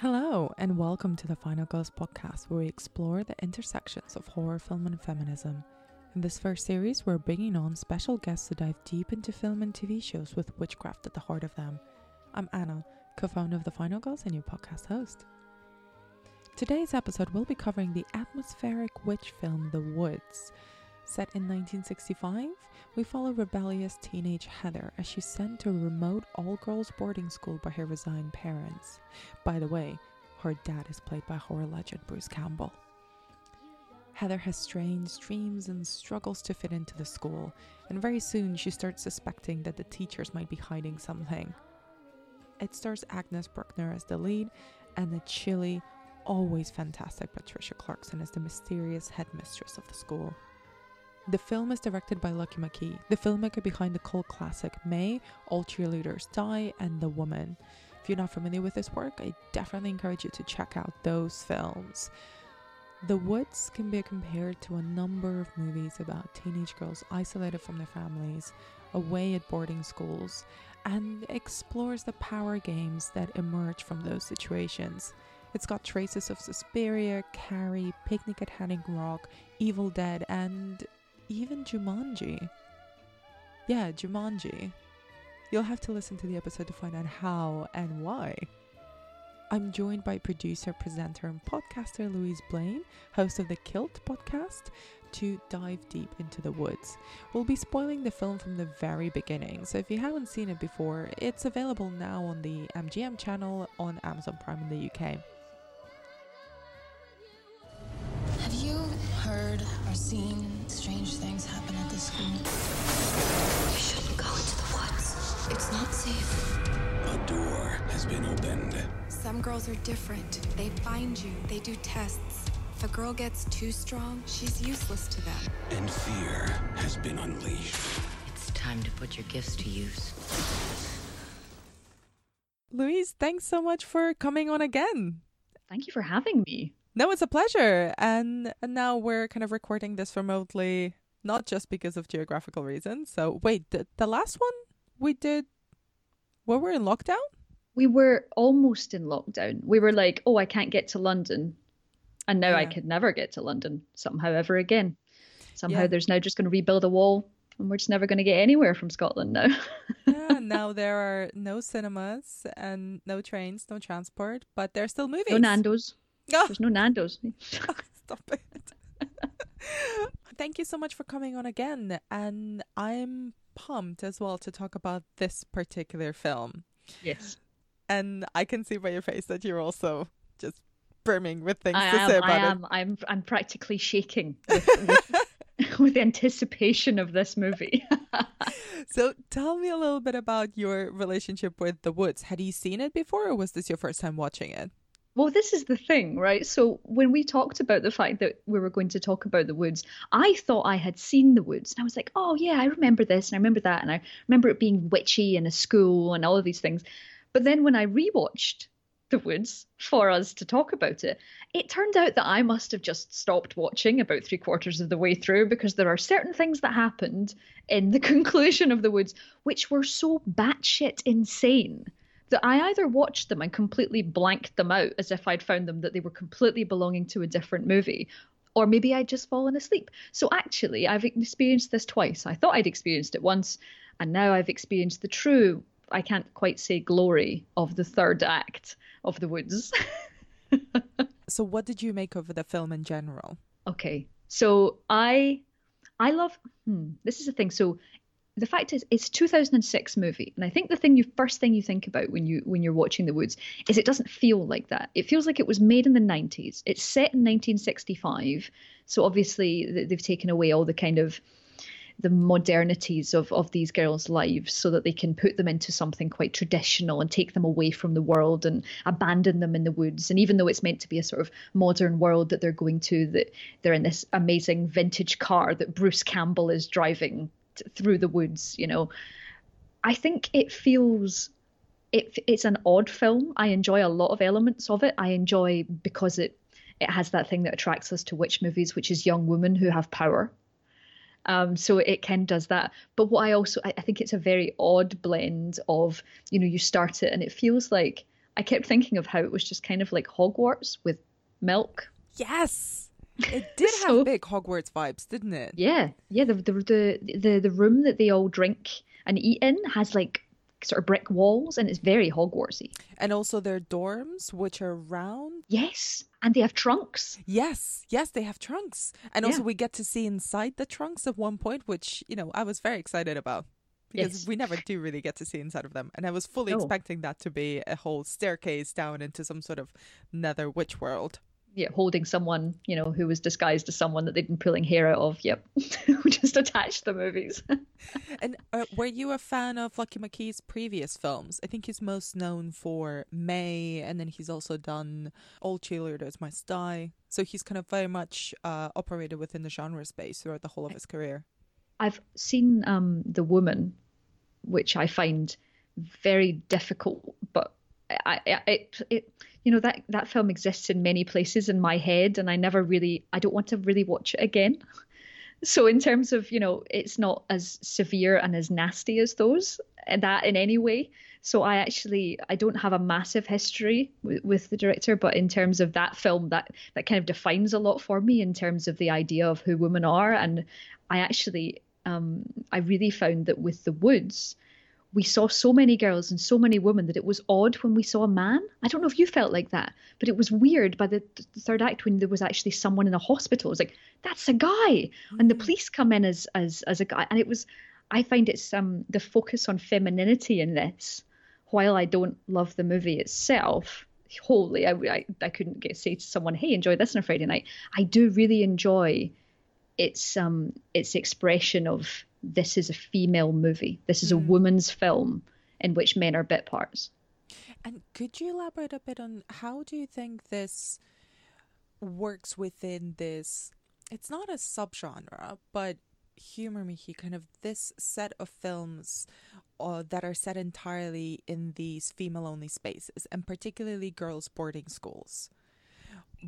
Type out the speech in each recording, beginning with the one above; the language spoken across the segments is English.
Hello, and welcome to the Final Girls podcast, where we explore the intersections of horror film and feminism. In this first series, we're bringing on special guests to dive deep into film and TV shows with witchcraft at the heart of them. I'm Anna, co founder of the Final Girls and your podcast host. Today's episode will be covering the atmospheric witch film The Woods. Set in 1965, we follow rebellious teenage Heather as she's sent to a remote all girls boarding school by her resigned parents. By the way, her dad is played by horror legend Bruce Campbell. Heather has strange dreams and struggles to fit into the school, and very soon she starts suspecting that the teachers might be hiding something. It stars Agnes Bruckner as the lead, and the chilly, always fantastic Patricia Clarkson as the mysterious headmistress of the school. The film is directed by Lucky McKee, the filmmaker behind the cult classic May, All Cheerleaders Die, and The Woman. If you're not familiar with this work, I definitely encourage you to check out those films. The Woods can be compared to a number of movies about teenage girls isolated from their families, away at boarding schools, and explores the power games that emerge from those situations. It's got traces of Suspiria, Carrie, Picnic at Hanging Rock, Evil Dead, and even Jumanji. Yeah, Jumanji. You'll have to listen to the episode to find out how and why. I'm joined by producer, presenter, and podcaster Louise Blain, host of the Killt podcast, to dive deep into the woods. We'll be spoiling the film from the very beginning, so if you haven't seen it before, it's available now on the MGM channel on Amazon Prime in the UK. Have you heard or seen strange things happen at this school? We shouldn't go into the woods. It's not safe. A door has been opened. Some girls are different. They find you, they do tests. If a girl gets too strong, she's useless to them. And fear has been unleashed. It's time to put your gifts to use. Louise, thanks so much for coming on again. Thank you for having me. No, it's a pleasure. And, and now we're kind of recording this remotely, not just because of geographical reasons. So, wait, the, the last one we did, were we in lockdown? We were almost in lockdown. We were like, oh, I can't get to London. And now I Yeah. could never get to London somehow ever again. Somehow Yeah. there's now just going to rebuild a wall and we're just never going to get anywhere from Scotland now. yeah, now there are no cinemas and no trains, no transport, but there's still movies. no Nando's. Oh, There's no Nando's. stop it. Thank you so much for coming on again. And I'm pumped as well to talk about this particular film. yes. And I can see by your face that you're also just brimming with things I to say am, about I it. am. I'm, I'm practically shaking with, with, with anticipation of this movie. So tell me a little bit about your relationship with The Woods. Had you seen it before or was this your first time watching it? Well, this is the thing, right? So when we talked about the fact that we were going to talk about the woods, I thought I had seen the woods. And I was like, oh, yeah, I remember this and I remember that. And I remember it being witchy and a school and all of these things. But then when I rewatched the woods for us to talk about it, it turned out that I must have just stopped watching about three quarters of the way through because there are certain things that happened in the conclusion of the woods which were so batshit insane that I either watched them and completely blanked them out as if I'd found them that they were completely belonging to a different movie, or maybe I'd just fallen asleep. So actually, I've experienced this twice. I thought I'd experienced it once, and now I've experienced the true, I can't quite say glory, of the third act of The Woods. So what did you make of the film in general? Okay, so I, I love. Hmm, this is the thing. So the fact is, it's a 2006 movie, and I think the thing you first thing you think about when you when you're watching The Woods is it doesn't feel like that. It feels like it was made in the 90s. It's set in 1965, so obviously they've taken away all the kind of the modernities of, of these girls' lives so that they can put them into something quite traditional and take them away from the world and abandon them in the woods. And even though it's meant to be a sort of modern world that they're going to, that they're in this amazing vintage car that Bruce Campbell is driving through the woods, you know, I think it feels it, it's an odd film. I enjoy a lot of elements of it. I enjoy because it it has that thing that attracts us to witch movies, which is young women who have power. Um, so it of does that. But what I also I, I think it's a very odd blend of you know you start it and it feels like I kept thinking of how it was just kind of like Hogwarts with milk. Yes. It did So- have big Hogwarts vibes, didn't it? Yeah, yeah. The the the the, the room that they all drink and eat in has like sort of brick walls, and it's very Hogwartsy. And also their dorms, which are round. Yes, and they have trunks. Yes, yes, they have trunks. And also we get to see inside the trunks at one point, which, you know, I was very excited about. Because Yes. we never do really get to see inside of them. And I was fully expecting that to be a whole staircase down into some sort of nether witch world. Yeah, holding someone, you know, who was disguised as someone that they'd been pulling hair out of. Yep, we just attached the movies. And uh, were you a fan of Lucky McKee's previous films? I think he's most known for May, and then he's also done All Cheerleaders Must Die. So he's kind of very much uh, operated within the genre space throughout the whole of his career. I've seen um, The Woman, which I find very difficult, but I, I it, it you know that that film exists in many places in my head, and I never really I don't want to really watch it again. So in terms of you know, it's not as severe and as nasty as those, and that in any way. So I actually I don't have a massive history with, with the director, but in terms of that film, that that kind of defines a lot for me in terms of the idea of who women are, and I actually um, I really found that with the woods, we saw so many girls and so many women that it was odd when we saw a man. I don't know if you felt like that, but it was weird by the, the third act when there was actually someone in a hospital. It was like that's a guy, and the police come in as as as a guy, and it was. I find it's um the focus on femininity in this. While I don't love the movie itself, wholly, I, I, I couldn't get say to someone, "Hey, enjoy this on a Friday night." I do really enjoy its um its expression of this is a female movie. This is a woman's film in which men are bit parts. And could you elaborate a bit on how do you think this works within this? It's not a subgenre, but humor me here, kind of this set of films uh, that are set entirely in these female only spaces, and particularly girls' boarding schools,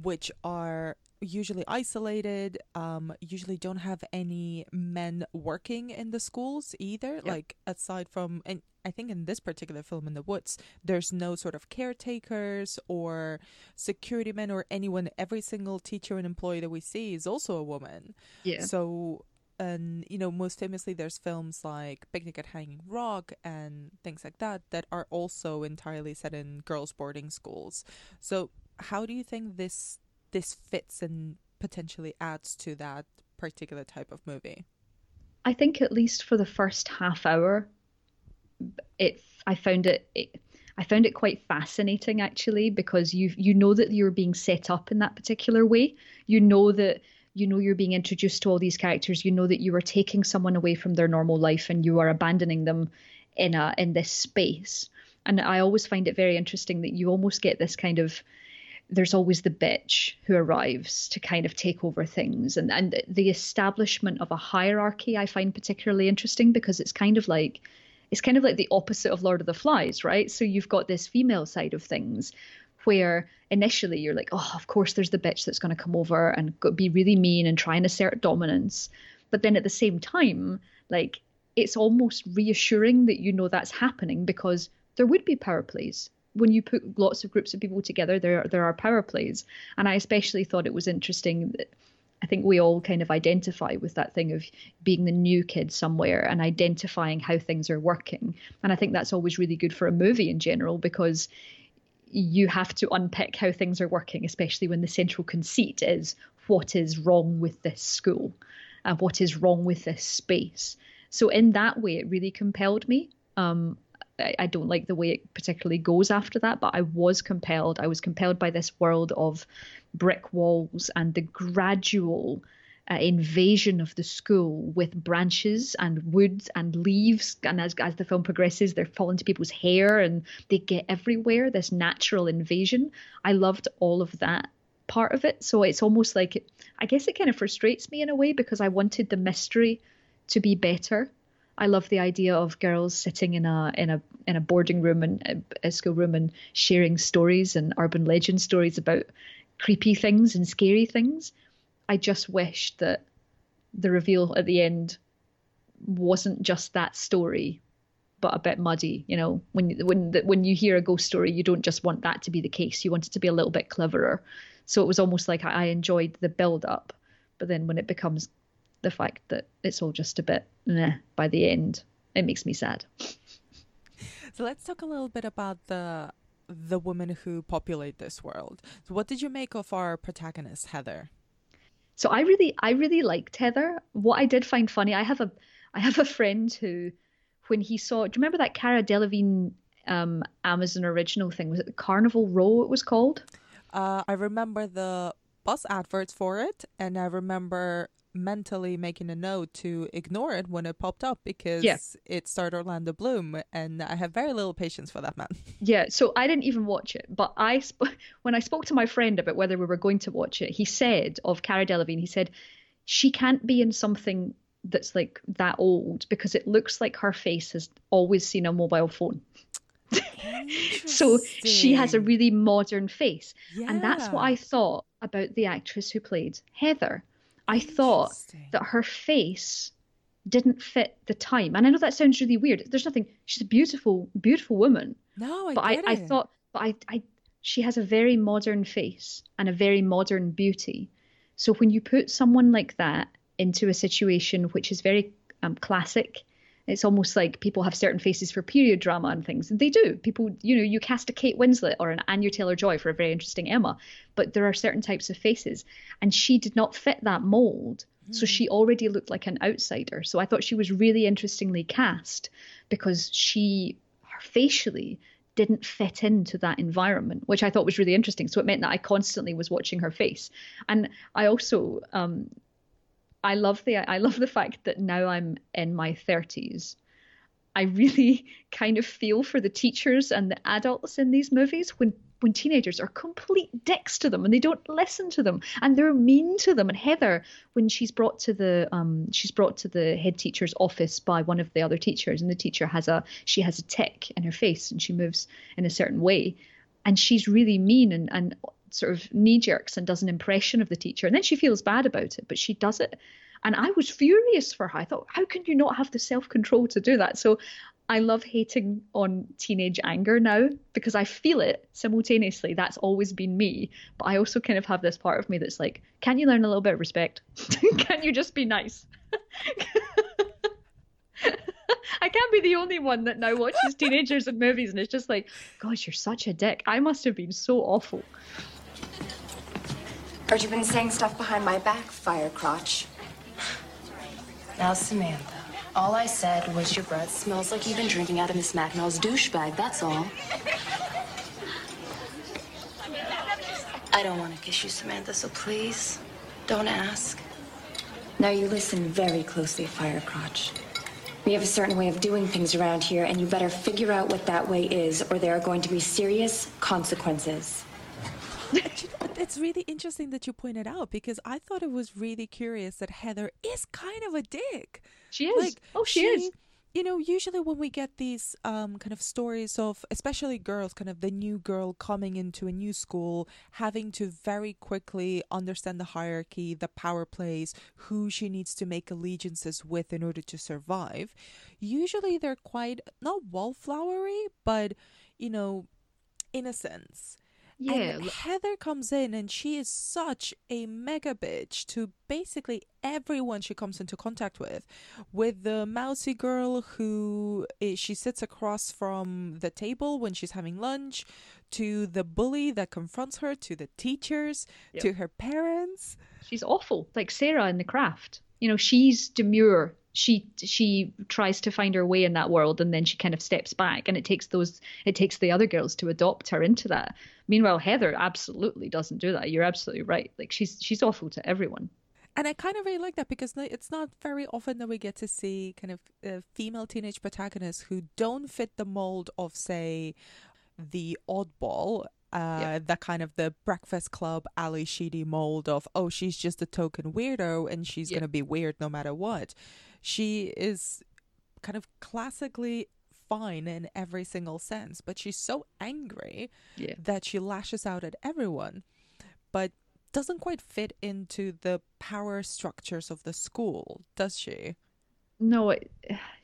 which are usually isolated, um, usually don't have any men working in the schools either. Like, aside from, and I think in this particular film in the woods, there's no sort of caretakers or security men or anyone. Every single teacher and employee that we see is also a woman. Yeah. So, and you know, most famously, there's films like Picnic at Hanging Rock and things like that that are also entirely set in girls' boarding schools. So, how do you think this this fits and potentially adds to that particular type of movie? I think at least for the first half hour, it I found it, it I found it quite fascinating actually because you you know that you're being set up in that particular way. You know that you know you're being introduced to all these characters. You know that you are taking someone away from their normal life and you are abandoning them in a in this space. And I always find it very interesting that you almost get this kind of there's always the bitch who arrives to kind of take over things and and the establishment of a hierarchy I find particularly interesting because it's kind of like it's kind of like the opposite of Lord of the Flies, right? So you've got this female side of things where initially you're like, oh, of course there's the bitch that's going to come over and be really mean and try and assert dominance. But then at the same time, like it's almost reassuring that you know that's happening because there would be power plays when you put lots of groups of people together. There there are power plays, and I especially thought it was interesting that I think we all kind of identify with that thing of being the new kid somewhere and identifying how things are working. And I think that's always really good for a movie in general because you have to unpick how things are working, especially when the central conceit is what is wrong with this school and what is wrong with this space. So, in that way, it really compelled me. Um, I, I don't like the way it particularly goes after that, but I was compelled. I was compelled by this world of brick walls and the gradual uh, invasion of the school with branches and wood and leaves. And as, as the film progresses, they're falling to people's hair and they get everywhere. This natural invasion. I loved all of that part of it. So it's almost like, I guess it kind of frustrates me in a way because I wanted the mystery to be better. I love the idea of girls sitting in a in a in a boarding room and a, school room and sharing stories and urban legend stories about creepy things and scary things. I just wish that the reveal at the end wasn't just that story, but a bit muddy. You know, when when when you hear a ghost story, you don't just want that to be the case. You want it to be a little bit cleverer. So it was almost like I enjoyed the build up, but then when it becomes the fact that it's all just a bit nah by the end, it makes me sad. So let's talk a little bit about the the women who populate this world. So what did you make of our protagonist Heather? So I really I really liked Heather. What I did find funny, I have a I have a friend who when he saw do you remember that Cara Delevingne um, Amazon original thing? Was it the Carnival Row it was called? Uh, I remember the bus adverts for it, and I remember mentally making a note to ignore it when it popped up because Yeah. it starred Orlando Bloom, and I have very little patience for that man. Yeah, so I didn't even watch it, but I sp- when I spoke to my friend about whether we were going to watch it, he said of Cara Delevingne, he said she can't be in something that's like that old because it looks like her face has always seen a mobile phone. So she has a really modern face. And that's what I thought about the actress who played Heather. I thought that her face didn't fit the time. And I know that sounds really weird. There's nothing she's a beautiful, beautiful woman. No, I but I, get I it. thought but I, I she has a very modern face and a very modern beauty. So when you put someone like that into a situation which is very um, classic, it's almost like people have certain faces for period drama and things. And they do. People, you know, you cast a Kate Winslet or an Anya Taylor Joy for a very interesting Emma, but there are certain types of faces, and she did not fit that mold. So she already looked like an outsider. So I thought she was really interestingly cast because she, her facially, didn't fit into that environment, which I thought was really interesting. So it meant that I constantly was watching her face, and I also um, I love the I love the fact that now I'm in my 30s. I really kind of feel for the teachers and the adults in these movies when when teenagers are complete dicks to them and they don't listen to them and they're mean to them. And Heather, when she's brought to the um, she's brought to the head teacher's office by one of the other teachers, and the teacher has a she has a tick in her face and she moves in a certain way, and she's really mean and and sort of knee jerks and does an impression of the teacher, and then she feels bad about it, but she does it. And I was furious for her. I thought, how can you not have the self control to do that? So I love hating on teenage anger now because I feel it simultaneously. That's always been me. But I also kind of have this part of me that's like, can you learn a little bit of respect? can you just be nice? I can't be the only one that now watches teenagers in movies and it's just like, gosh, you're such a dick. I must have been so awful. Heard you've been saying stuff behind my back, fire crotch. Now, Samantha, all I said was your breath smells like you've been drinking out of Miss Macnell's douchebag, that's all. I don't want to kiss you, Samantha, so please, don't ask. Now you listen very closely, fire crotch. We have a certain way of doing things around here, and you better figure out what that way is, or there are going to be serious consequences. It's really interesting that you pointed out because I thought it was really curious that Heather is kind of a dick. She is. oh, she, is. You know, usually when we get these um, kind of stories of, especially girls, kind of the new girl coming into a new school, having to very quickly understand the hierarchy, the power plays, who she needs to make allegiances with in order to survive. Usually they're quite, not wallflowery, but, you know, innocence. Yeah. And Heather comes in and she is such a mega bitch to basically everyone she comes into contact with. With the mousy girl who is, she sits across from the table when she's having lunch, to the bully that confronts her, to the teachers, Yep. to her parents. she's awful like sarah in the craft you know she's demure she she tries to find her way in that world and then she kind of steps back and it takes those it takes the other girls to adopt her into that. Meanwhile heather absolutely doesn't do that. You're absolutely right. Like she's she's awful to everyone. And I kind of really like that because it's not very often that we get to see kind of uh, female teenage protagonists who don't fit the mold of, say, the oddball, uh, Yeah. the kind of the Breakfast Club Ally Sheedy mold of, oh, she's just a token weirdo and she's going to be weird no matter what. She is kind of classically fine in every single sense, but she's so angry Yeah. that she lashes out at everyone, but doesn't quite fit into the power structures of the school, does she? no it-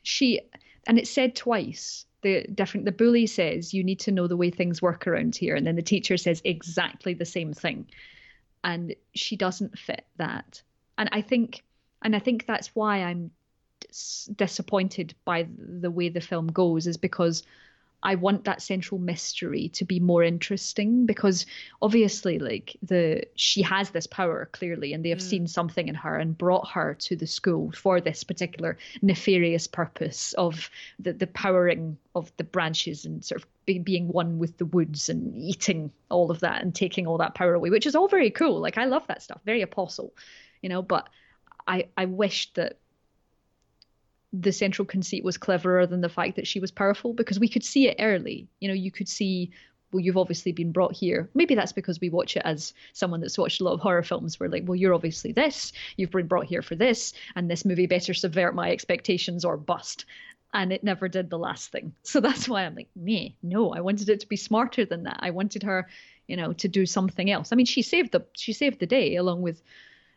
she and it's said twice. The different the bully says you need to know the way things work around here, and then the teacher says exactly the same thing, and she doesn't fit that. And I think, and I think that's why I'm disappointed by the way the film goes, is because I want that central mystery to be more interesting because obviously like the she has this power clearly and they have mm. seen something in her and brought her to the school for this particular nefarious purpose of the the powering of the branches and sort of be, being one with the woods and eating all of that and taking all that power away which is all very cool like I love that stuff very apostle you know but I I wish that the central conceit was cleverer than the fact that she was powerful because we could see it early. You know, you could see, well, you've obviously been brought here. Maybe that's because we watch it as someone that's watched a lot of horror films. We're like, well, you're obviously this, you've been brought here for this, and this movie better subvert my expectations or bust. And it never did the last thing. So that's why I'm like, me, no, I wanted it to be smarter than that. I wanted her, you know, to do something else. I mean, she saved the she saved the day along with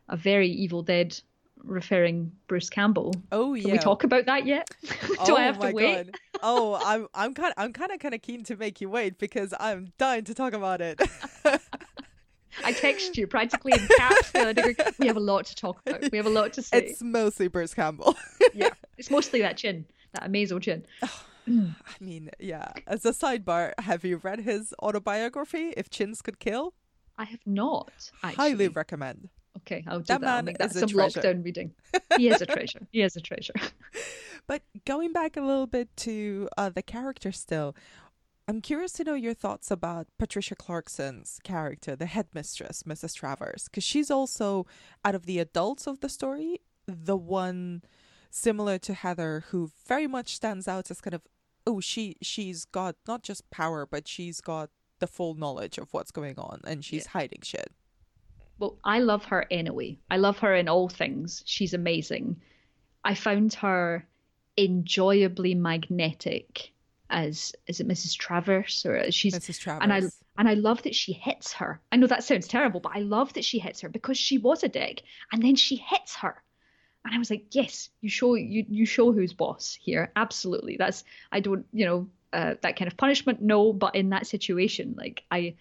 a very Evil Dead referring Bruce Campbell. Oh yeah. Can we talk about that yet? Do oh, I have my to wait? God. Oh, I'm I'm kind I'm kind of kind of keen to make you wait because I'm dying to talk about it. I text you practically in caps. we have a lot to talk about. We have a lot to say. It's mostly Bruce Campbell. yeah, it's mostly that chin, that amazing chin. I mean, yeah. As a sidebar, have you read his autobiography, If Chins Could Kill? I have not. Actually. Highly recommend. Okay, I'll do that. that. Man make that is a some treasure. lockdown reading. He is a treasure. He is a treasure. But going back a little bit to uh, the character still, I'm curious to know your thoughts about Patricia Clarkson's character, the headmistress, Mrs. Traverse, because she's also, out of the adults of the story, the one similar to Heather who very much stands out as kind of, oh, she she's got not just power, but she's got the full knowledge of what's going on, and she's hiding shit. Well, I love her anyway. I love her in all things. She's amazing. I found her enjoyably magnetic as is it Mrs. Traverse or she's Mrs. Traverse. and I and I love that she hits her. I know that sounds terrible, but I love that she hits her because she was a dick and then she hits her. And I was like, yes, you show you you show who's boss here. Absolutely. That's I don't, you know, uh, that kind of punishment no, but in that situation like I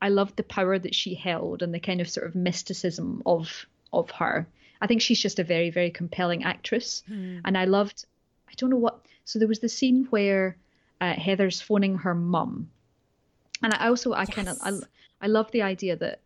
I loved the power that she held and the kind of sort of mysticism of of her. I think she's just a very very compelling actress, and I loved. I don't know what. So there was the scene where uh, Heather's phoning her mum, and I also I kind of I I love the idea that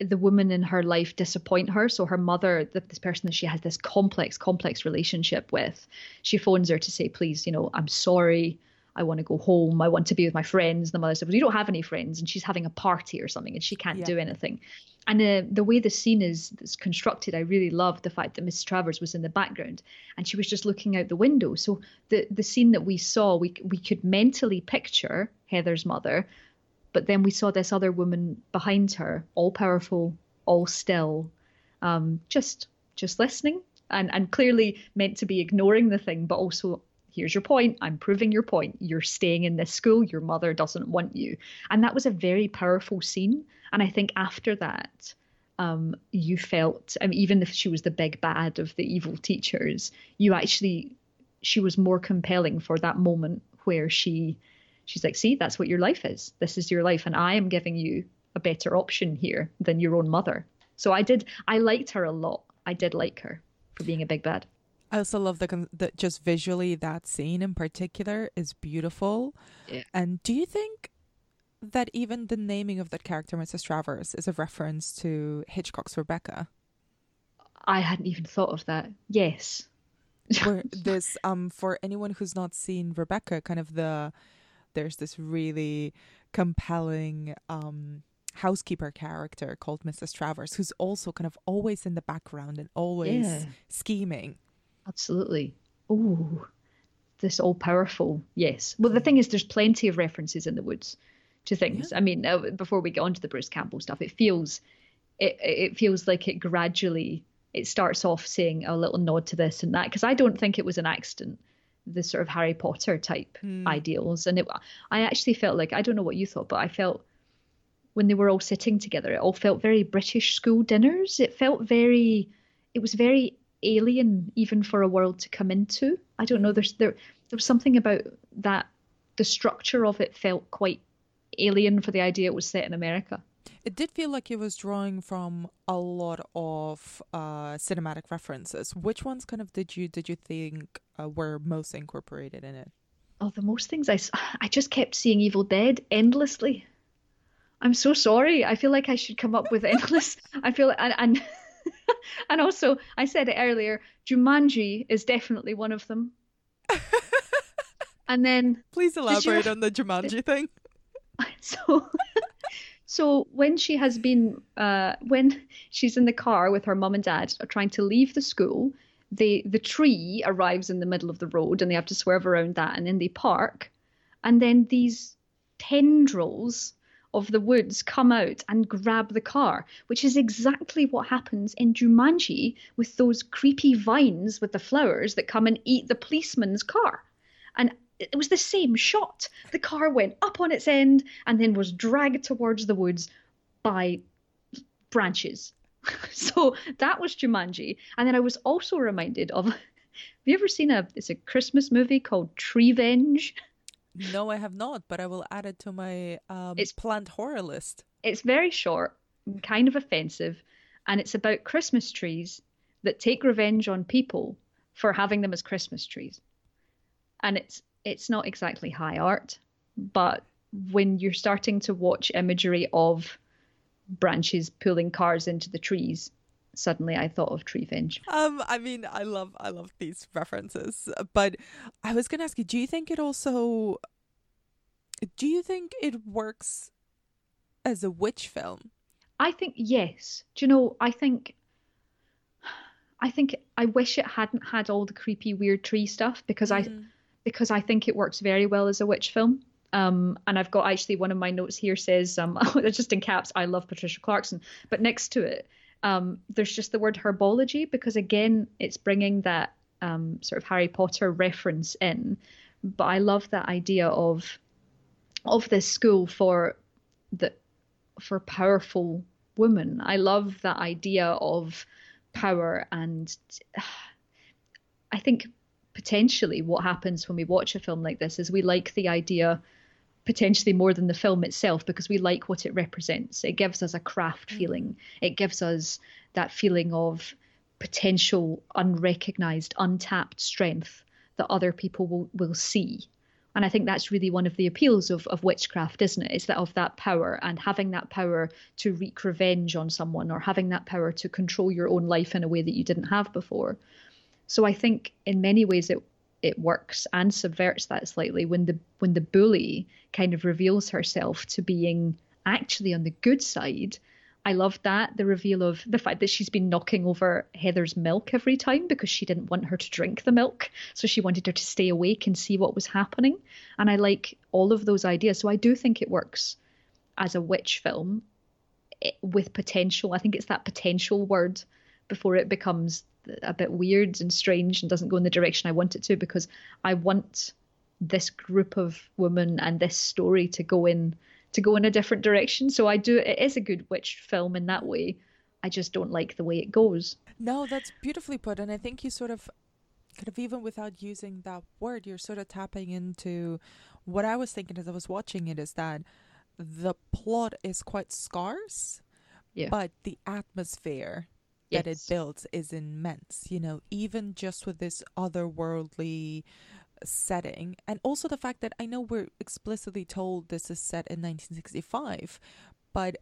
the women in her life disappoint her. So her mother, th- this person that she has this complex, complex relationship with, she phones her to say, please, you know, I'm sorry. I want to go home. I want to be with my friends. And the mother said, well, you don't have any friends. And she's having a party or something and she can't Yeah. do anything. And uh, the way the scene is, is constructed, I really love the fact that Mrs. Traverse was in the background and she was just looking out the window. So the, the scene that we saw, we, we could mentally picture Heather's mother, but then we saw this other woman behind her, all powerful, all still, um, just just listening and and clearly meant to be ignoring the thing, but also here's your point. I'm proving your point. You're staying in this school. Your mother doesn't want you, and that was a very powerful scene. And I think after that, um, you felt, I mean, even if she was the big bad of the evil teachers, you actually she was more compelling for that moment where she she's like, see, that's what your life is. This is your life, and I am giving you a better option here than your own mother. So I did, I liked her a lot. I did like her for being a big bad. I also love the, con- the just visually that scene in particular is beautiful. Yeah. And do you think that even the naming of that character, Mrs. Traverse, is a reference to Hitchcock's Rebecca? I hadn't even thought of that. Yes. Where this um for anyone who's not seen Rebecca, kind of the there's this really compelling um housekeeper character called Mrs. Travers who's also kind of always in the background and always Yeah. scheming. Absolutely. Oh, this all powerful. Yes. Well, the thing is, there's plenty of references in the woods to things. I mean, uh, before we get on to the Bruce Campbell stuff, it feels, it it feels like it gradually it starts off saying a little nod to this and that because I don't think it was an accident. The sort of Harry Potter type ideals, and it, I actually felt like I don't know what you thought, but I felt when they were all sitting together, it all felt very British school dinners. It felt very, it was very alien even for a world to come into. I don't know. There's there there was something about that. The structure of it felt quite alien for the idea it was set in America. It did feel like it was drawing from a lot of uh, cinematic references. Which ones kind of did you did you think uh, were most incorporated in it? Oh, the most things I I just kept seeing Evil Dead endlessly. I'm so sorry. I feel like I should come up with endless. I feel and and, and also I said it earlier. Jumanji is definitely one of them. and then Please elaborate ref- on the Jumanji thing. so so when she has been uh when she's in the car with her mum and dad are trying to leave the school the the tree arrives in the middle of the road and they have to swerve around that and then they park and then these tendrils of the woods come out and grab the car which is exactly what happens in Jumanji with those creepy vines with the flowers that come and eat the policeman's car and it was the same shot. The car went up on its end and then was dragged towards the woods by branches. so that was Jumanji. And then I was also reminded of have you ever seen a it's a Christmas movie called Treevenge? No, I have not, but I will add it to my um, It's- planned horror list. It's very short, kind of offensive, and it's about Christmas trees that take revenge on people for having them as Christmas trees. And it's it's not exactly high art, but when you're starting to watch imagery of branches pulling cars into the trees, suddenly I thought of Treevenge. Um, I mean, I love, I love these references, but I was gonna ask you, do you think it also, do you think it works as a witch film? I think yes. Do you know? I think. I think I wish it hadn't had all the creepy, weird tree stuff because I, because I think it works very well as a witch film. Um, and I've got actually one of my notes here says, um, just in caps, I love Patricia Clarkson. But next to it, um, there's just the word herbology because again, it's bringing that um, sort of Harry Potter reference in. But I love that idea of of this school for the for powerful women. I love that idea of power and I think potentially what happens when we watch a film like this is we like the idea potentially more than the film itself because we like what it represents. It gives us a craft mm. feeling. It gives us that feeling of potential unrecognized, untapped strength that other people will, will see. And I think that's really one of the appeals of, of witchcraft, isn't it? Is that of that power and having that power to wreak revenge on someone or having that power to control your own life in a way that you didn't have before. So I think in many ways it it works and subverts that slightly when the when the bully kind of reveals herself to being actually on the good side. I love that the reveal of the fact that she's been knocking over Heather's milk every time because she didn't want her to drink the milk, so she wanted her to stay awake and see what was happening. And I like all of those ideas. So I do think it works as a witch film eh, with potential. I think it's that potential word before it becomes a bit weird and strange and doesn't go in the direction I want it to because I want this group of women and this story to go in to go in a different direction. So I do it is a good witch film in that way. I just don't like the way it goes. No, that's beautifully put, and I think you sort of, kind of even without using that word, you're sort of tapping into what I was thinking as I was watching it is that the plot is quite scarce, Yeah. but the atmosphere that it builds is immense. You know, even just with this otherworldly setting, and also the fact that I know we're explicitly told this is set in 1965, but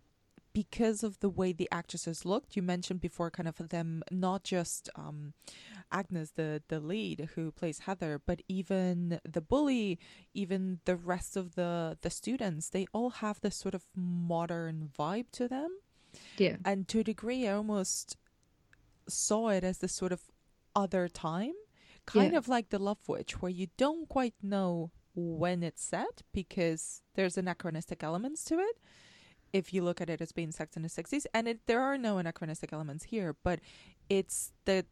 because of the way the actresses looked, you mentioned before, kind of them not just um, Agnes, the the lead who plays Heather, but even the bully, even the rest of the the students, they all have this sort of modern vibe to them Yeah. and to a degree i almost saw it as this sort of other time kind Yeah. of like the love witch where you don't quite know when it's set because there's anachronistic elements to it if you look at it as being set in the 60s and it, there are no anachronistic elements here but it's the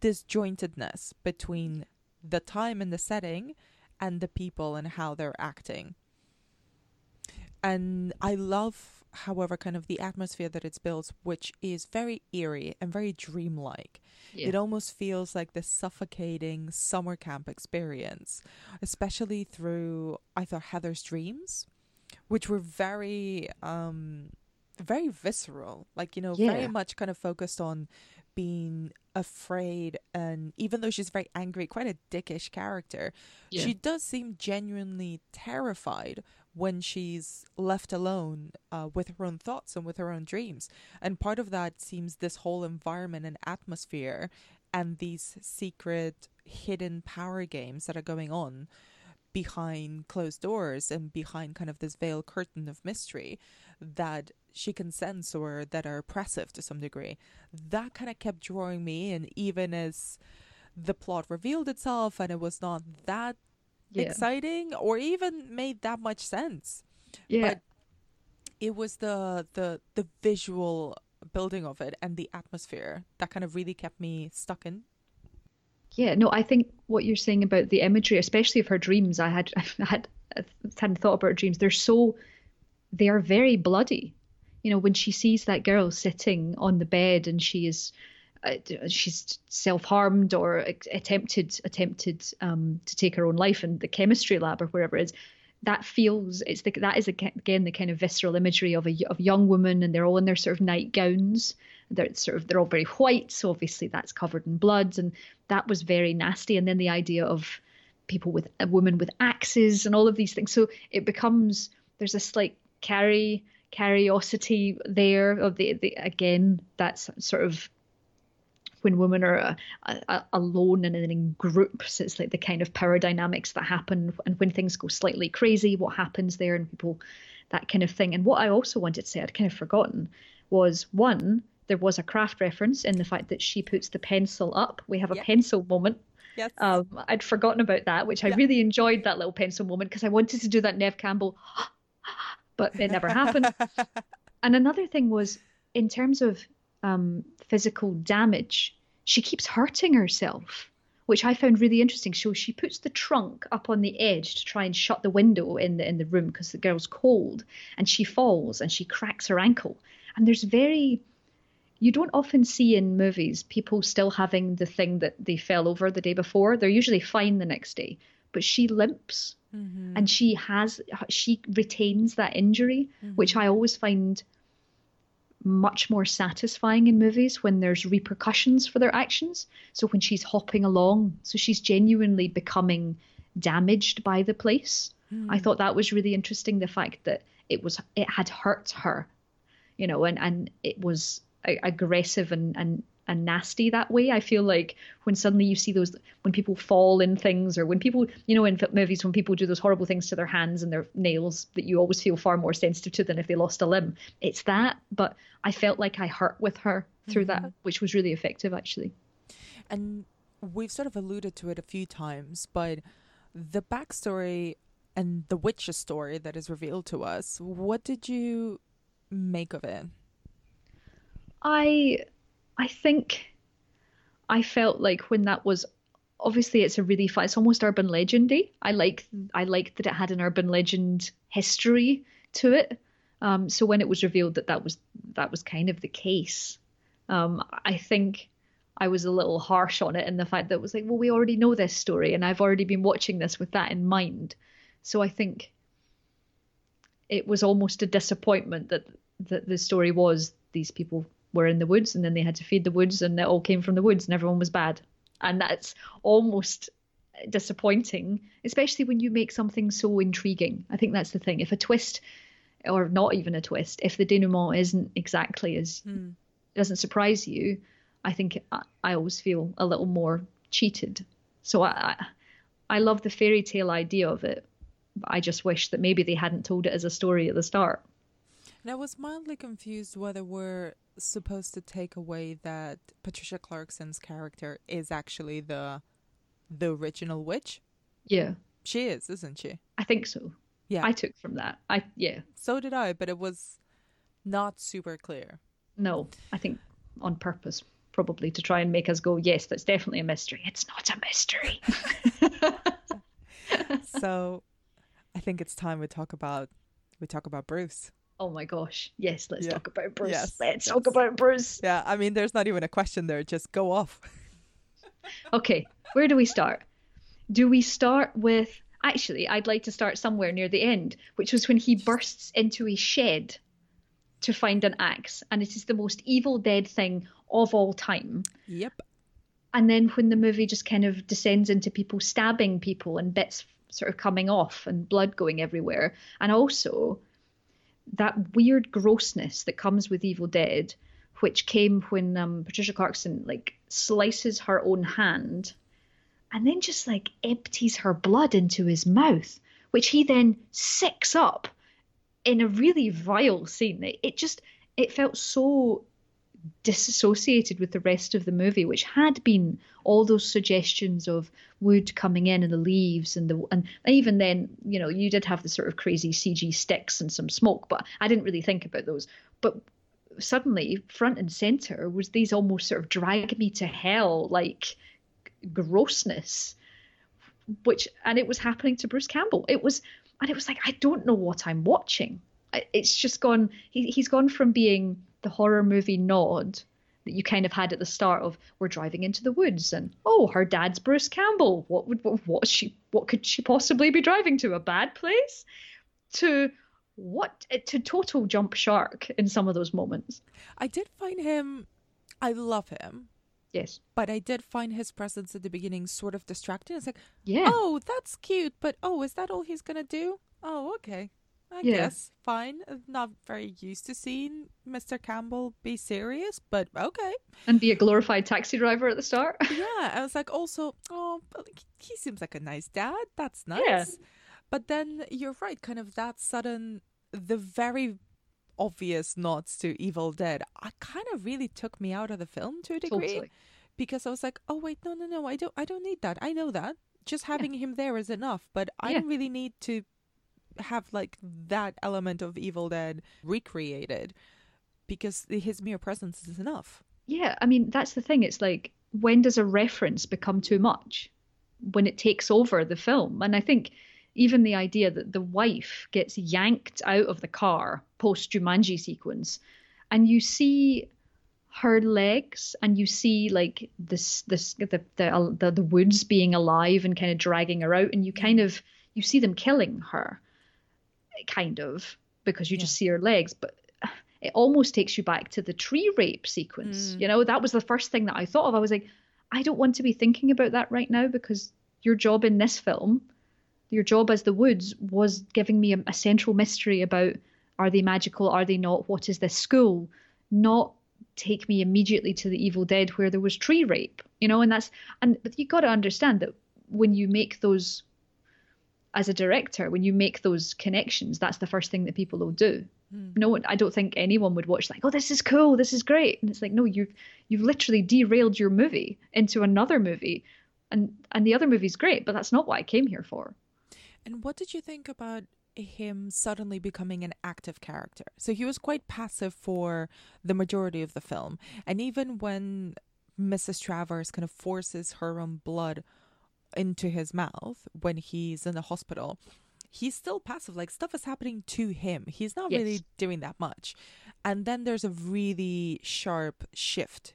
disjointedness between the time and the setting and the people and how they're acting and I love however, kind of the atmosphere that it's built, which is very eerie and very dreamlike. Yeah. It almost feels like the suffocating summer camp experience, especially through I thought Heather's dreams, which were very um very visceral, like you know, very much kind of focused on being afraid and even though she's very angry, quite a dickish character, Yeah. she does seem genuinely terrified when she's left alone uh, with her own thoughts and with her own dreams. And part of that seems this whole environment and atmosphere and these secret hidden power games that are going on behind closed doors and behind kind of this veil curtain of mystery that she can sense or that are oppressive to some degree. That kind of kept drawing me in, even as the plot revealed itself and it was not that Yeah. exciting or even made that much sense. Yeah. But it was the the the visual building of it and the atmosphere that kind of really kept me stuck in. Yeah, no, I think what you're saying about the imagery, especially of her dreams, I had, I had, I hadn't thought about her dreams. They're so, they are very bloody. You know, when she sees that girl sitting on the bed and she is, she's self-harmed or attempted attempted um, to take her own life in the chemistry lab or wherever it is. That feels it's the, that is again the kind of visceral imagery of a of young woman and they're all in their sort of nightgowns. They're sort of they're all very white, so obviously that's covered in blood, and that was very nasty. And then the idea of people with a woman with axes and all of these things. So it becomes there's a slight carry curiosity there of the, the again that's sort of when women are uh, uh, alone and then in groups it's like the kind of power dynamics that happen and when things go slightly crazy what happens there and people that kind of thing and what i also wanted to say i'd kind of forgotten was one there was a craft reference in the fact that she puts the pencil up we have a Yeah. pencil moment Yes. um, I'd forgotten about that, which I Yeah. really enjoyed that little pencil moment because I wanted to do that Neve Campbell, but it never happened. And another thing was in terms of um, physical damage, she keeps hurting herself, which I found really interesting. So she puts the trunk up on the edge to try and shut the window in the in the room because the girl's cold, and she falls and she cracks her ankle. And there's very you don't often see in movies people still having the thing that they fell over the day before. They're usually fine the next day, but she limps and she has she retains that injury, which I always find much more satisfying in movies when there's repercussions for their actions. So when she's hopping along, so she's genuinely becoming damaged by the place. I hmm. thought that was really interesting. The fact that it was it had hurt her, you know, and and it was aggressive and and and nasty that way. I feel like when suddenly you see those when people fall in things or when people you know in movies when people do those horrible things to their hands and their nails that you always feel far more sensitive to than if they lost a limb. It's that, but I felt like I hurt with her through that, mm-hmm. which was really effective actually. And we've sort of alluded to it a few times, but the backstory and the witch's story that is revealed to us, what did you make of it? I I think I felt like when that was obviously it's a really fun it's almost urban legendy. I like I liked that it had an urban legend history to it. Um, so when it was revealed that that was that was kind of the case, um, I think I was a little harsh on it in the fact that it was like, well, we already know this story, and I've already been watching this with that in mind. So I think it was almost a disappointment that that the story was these people were in the woods and then they had to feed the woods and it all came from the woods and everyone was bad. And that's almost disappointing especially when you make something so intriguing. I think that's the thing. If a twist or not even a twist if the denouement isn't exactly as hmm. doesn't surprise you i think I, I always feel a little more cheated. So I, I i love the fairy tale idea of it but i just wish that maybe they hadn't told it as a story at the start And I was mildly confused whether we're supposed to take away that Patricia Clarkson's character is actually the the original witch. yeah She is, isn't she? i think so Yeah. i took from that i yeah so did I, but it was not super clear. No, I think on purpose, probably to try and make us go, yes, that's definitely a mystery. It's not a mystery. so I think it's time we talk about we talk about Bruce. Oh my gosh. Yes, let's Yeah. talk about Bruce. Yes, let's yes. talk about Bruce. Yeah, I mean, there's not even a question there. Just go off. Okay, where do we start? Do we start with. Actually, I'd like to start somewhere near the end, which was when he bursts into a shed to find an axe, and it is the most Evil Dead thing of all time. Yep. And then when the movie just kind of descends into people stabbing people and bits sort of coming off and blood going everywhere, and also that weird grossness that comes with Evil Dead, which came when um, Patricia Clarkson like slices her own hand and then just like empties her blood into his mouth, which he then sicks up in a really vile scene. It, it just it felt so disassociated with the rest of the movie, which had been all those suggestions of wood coming in and the leaves and the and even then, you know, you did have the sort of crazy CG sticks and some smoke, but I didn't really think about those. But suddenly, front and center was these almost sort of drag me to hell like grossness, which and it was happening to Bruce Campbell. It was and it was like I don't know what I'm watching. It's just gone. He, he's gone from being the horror movie nod that you kind of had at the start of we're driving into the woods and oh her dad's Bruce Campbell. What would what, what she what could she possibly be driving to a bad place? To what to total jump shark in some of those moments. I did find him. I love him, Yes. but I did find his presence at the beginning sort of distracting. It's like, Yeah. oh, that's cute, but oh, is that all he's gonna do? Oh, okay. I Yeah. guess fine. I'm not very used to seeing Mr. Campbell be serious, but okay. And be a glorified taxi driver at the start. Yeah, I was like, also, oh, but he seems like a nice dad. That's nice. Yeah. But then you're right, kind of that sudden, the very obvious nods to Evil Dead, I kind of really took me out of the film to a degree Totally. because I was like, oh wait, no, no, no, I don't, I don't need that. I know that. Just having him there is enough, but I Yeah. don't really need to have like that element of Evil Dead recreated because his mere presence is enough. Yeah, I mean that's the thing. It's like when does a reference become too much? When it takes over the film, and I think even the idea that the wife gets yanked out of the car post Jumanji sequence, and you see her legs, and you see like this this the the the, the woods being alive and kind of dragging her out, and you kind of you see them killing her, kind of because you just see her legs, but it almost takes you back to the tree rape sequence. Mm. You know, that was the first thing that I thought of. I was like, I don't want to be thinking about that right now because your job in this film, your job as the Woods, was giving me a, a central mystery about are they magical, are they not, what is this school, not take me immediately to the Evil Dead where there was tree rape. You know, and that's and but you got to understand that when you make those as a director, when you make those connections, that's the first thing that people will do. Hmm. No one, I don't think anyone would watch like, oh, this is cool, this is great, and it's like, no, you've you've literally derailed your movie into another movie, and and the other movie's great, but that's not what I came here for. And what did you think about him suddenly becoming an active character? So he was quite passive for the majority of the film. And even when Mrs. Traverse kind of forces her own blood into his mouth when he's in the hospital, he's still passive. Like stuff is happening to him. He's not Yes. really doing that much. And then there's a really sharp shift.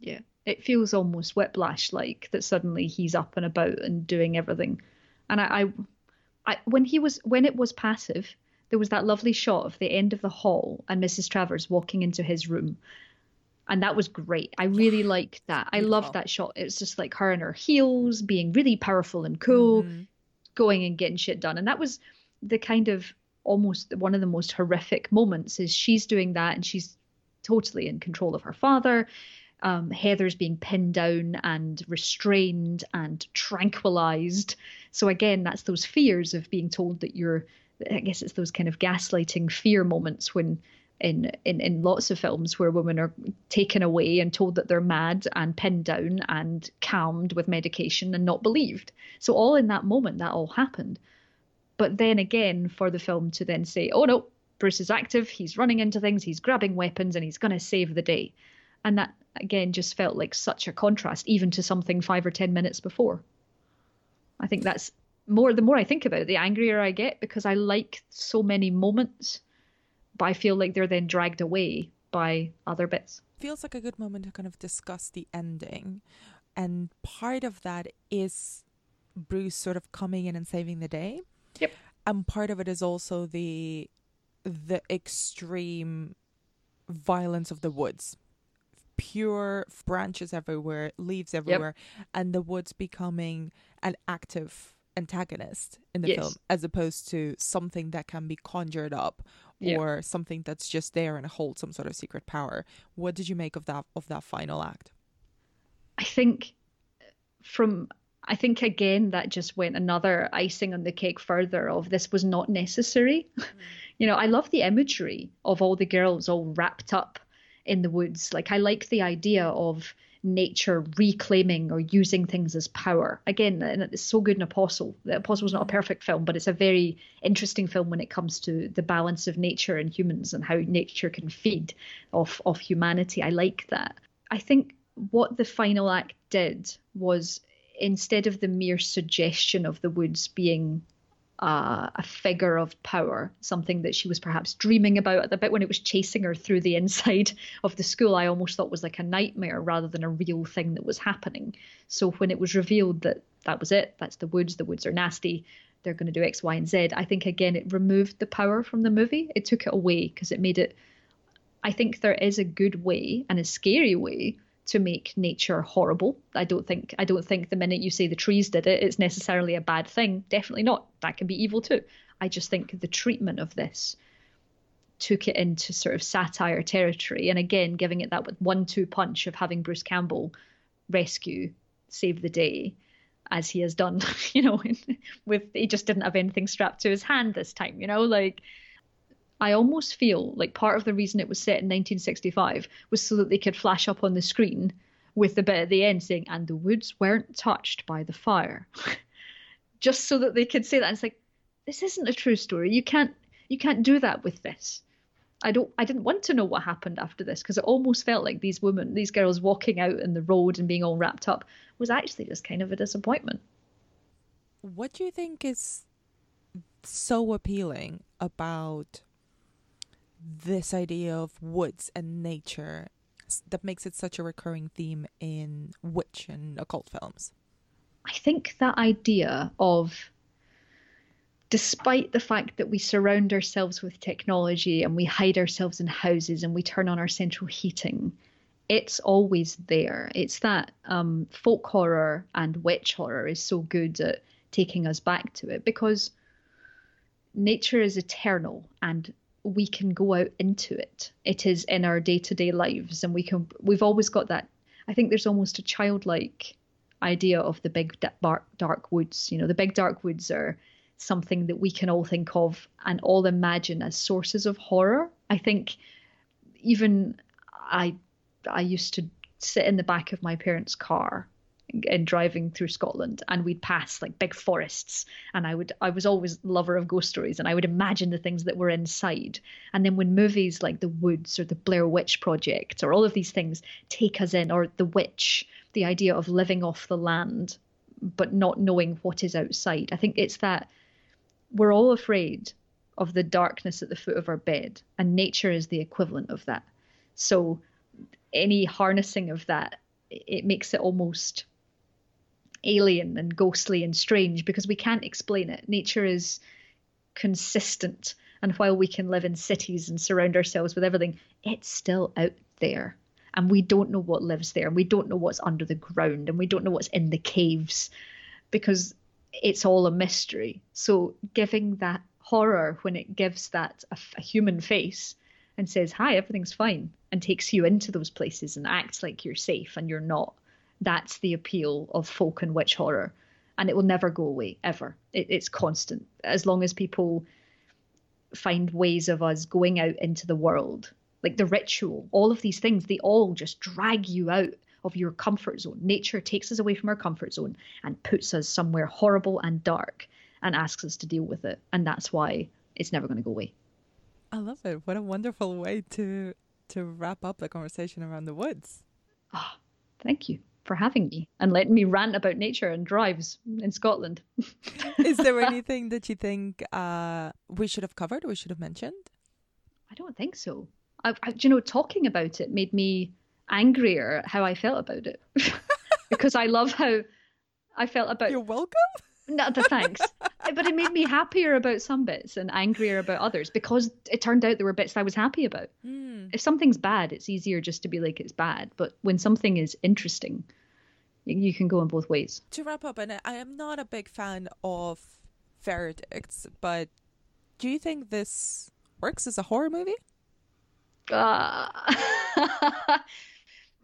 Yeah, it feels almost whiplash like that. Suddenly he's up and about and doing everything, and I, I, I when he was when it was passive, there was that lovely shot of the end of the hall and Mrs. Traverse walking into his room. And that was great. I really liked that. I loved that shot. It's just like her in her heels, being really powerful and cool, going and getting shit done. And that was the kind of almost one of the most horrific moments is she's doing that and she's totally in control of her father. Um, Heather's being pinned down and restrained and tranquilized. So again, that's those fears of being told that you're. I guess it's those kind of gaslighting fear moments when. In, in, in lots of films where women are taken away and told that they're mad and pinned down and calmed with medication and not believed. So all in that moment that all happened. But then again, for the film to then say, oh no, Bruce is active, he's running into things, he's grabbing weapons, and he's going to save the day. And that, again, just felt like such a contrast, even to something five or 10 minutes before. I think that's more, the more I think about it, the angrier I get because I like so many moments but I feel like they're then dragged away by other bits. Feels like a good moment to kind of discuss the ending. And part of that is Bruce sort of coming in and saving the day. Yep. And part of it is also the the extreme violence of the woods. Pure branches everywhere, leaves everywhere, and the woods becoming an active antagonist in the Yes. film as opposed to something that can be conjured up Yeah. or something that's just there and holds some sort of secret power. What did you make of that of that final act? I think from I think again that just went another icing on the cake further of this was not necessary. you know, I love the imagery of all the girls all wrapped up in the woods. Like I like the idea of nature reclaiming or using things as power. Again, it's so good in Apostle. The Apostle's not a perfect film, but it's a very interesting film when it comes to the balance of nature and humans and how nature can feed off of humanity. I like that. I think what the final act did was instead of the mere suggestion of the woods being uh, a figure of power, something that she was perhaps dreaming about at the bit when it was chasing her through the inside of the school, I almost thought was like a nightmare rather than a real thing that was happening. So when it was revealed that that was it, that's the woods, the woods are nasty, they're going to do X, Y, and Z, I think again it removed the power from the movie. It took it away because it made it. I think there is a good way and a scary way to make nature horrible. I don't think I don't think the minute you say the trees did it, it's necessarily a bad thing. Definitely not. That can be evil too. I just think the treatment of this took it into sort of satire territory, and again giving it that one-two punch of having Bruce Campbell rescue, save the day, as he has done. You know, with he just didn't have anything strapped to his hand this time. You know, like. I almost feel like part of the reason it was set in 1965 was so that they could flash up on the screen with the bit at the end saying, and the woods weren't touched by the fire. Just so that they could say that. And it's like, this isn't a true story. You can't you can't do that with this. I don't I didn't want to know what happened after this because it almost felt like these women, these girls walking out in the road and being all wrapped up was actually just kind of a disappointment. What do you think is so appealing about this idea of woods and nature that makes it such a recurring theme in witch and occult films? I think that idea of, despite the fact that we surround ourselves with technology and we hide ourselves in houses and we turn on our central heating, it's always there. It's that um, folk horror and witch horror is so good at taking us back to it because nature is eternal and we can go out into it. It is in our day-to-day lives and we can we've always got that I think there's almost a childlike idea of the big dark, dark woods. You know, the big dark woods are something that we can all think of and all imagine as sources of horror. I think even I I used to sit in the back of my parents' car and driving through Scotland and we'd pass like big forests and I would I was always lover of ghost stories and I would imagine the things that were inside. And then when movies like The Woods or The Blair Witch Project or all of these things take us in or The Witch the idea of living off the land but not knowing what is outside I think it's that we're all afraid of the darkness at the foot of our bed and nature is the equivalent of that. So any harnessing of that it makes it almost alien and ghostly and strange because we can't explain it. Nature is consistent, and while we can live in cities and surround ourselves with everything, it's still out there. And we don't know what lives there. And we don't know what's under the ground, and we don't know what's in the caves because it's all a mystery. So, giving that horror when it gives that a, a human face and says, Hi, everything's fine, and takes you into those places and acts like you're safe and you're not that's the appeal of folk and witch horror. And it will never go away ever. It, it's constant. As long as people find ways of us going out into the world like the ritual all of these things they all just drag you out of your comfort zone. Nature takes us away from our comfort zone and puts us somewhere horrible and dark and asks us to deal with it. And that's why it's never going to go away. I love it. What a wonderful way to to wrap up the conversation around the woods. Ah, thank you for having me and letting me rant about nature and drives in scotland Is there anything that you think uh, we should have covered or we should have mentioned? I don't think so. I, I, you know, talking about it made me angrier at how I felt about it because I love how I felt about. You're welcome. No, the thanks. but it made me happier about some bits and angrier about others because it turned out there were bits I was happy about. Hmm. If something's bad, it's easier just to be like it's bad. But when something is interesting, you can go in both ways. To wrap up, and I- am not a big fan of verdicts, but do you think this works as a horror movie? Uh,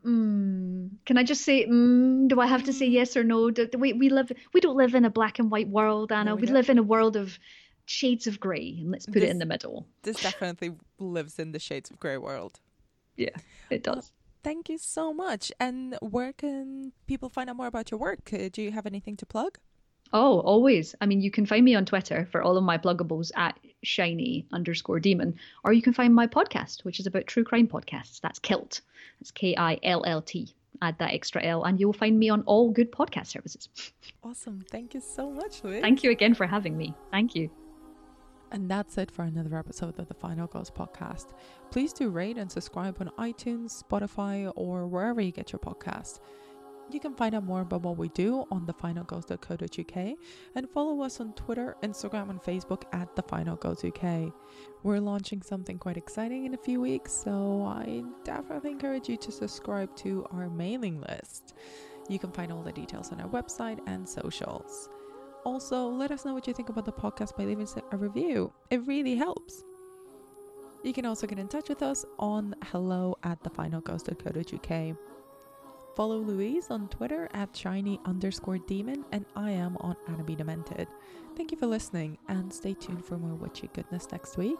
mm, can I just say, mm, do I have to say yes or no? Do, do we, we live, we don't live in a black and white world, Anna. No, we we live in a world of shades of grey, and let's put This- it in the middle. This definitely lives in the shades of grey world. Yeah, it does. Thank you so much. And where can people find out more about your work? Uh, Do you have anything to plug? Oh, always. I mean, you can find me on Twitter for all of my pluggables at shiny underscore demon, or you can find my podcast, which is about true crime podcasts. That's Killt. That's K I L L T. Add that extra L, and you'll find me on all good podcast services. Awesome. Thank you so much, Louise. Thank you again for having me. Thank you. And that's it for another episode of the Final Girls podcast. Please do rate and subscribe on iTunes, Spotify, or wherever you get your podcast. You can find out more about what we do on thefinalgirls.co.uk and follow us on Twitter, Instagram, and Facebook at The Final Girls UK. We're launching something quite exciting in a few weeks, so I definitely encourage you to subscribe to our mailing list. You can find all the details on our website and socials. Also, let us know what you think about the podcast by leaving a review. It really helps. You can also get in touch with us on hello at the final girls of thefinalgirls.co.uk. Follow Louise on Twitter at shiny underscore demon, and I am on Anna Be Demented. Thank you for listening, and stay tuned for more witchy goodness next week.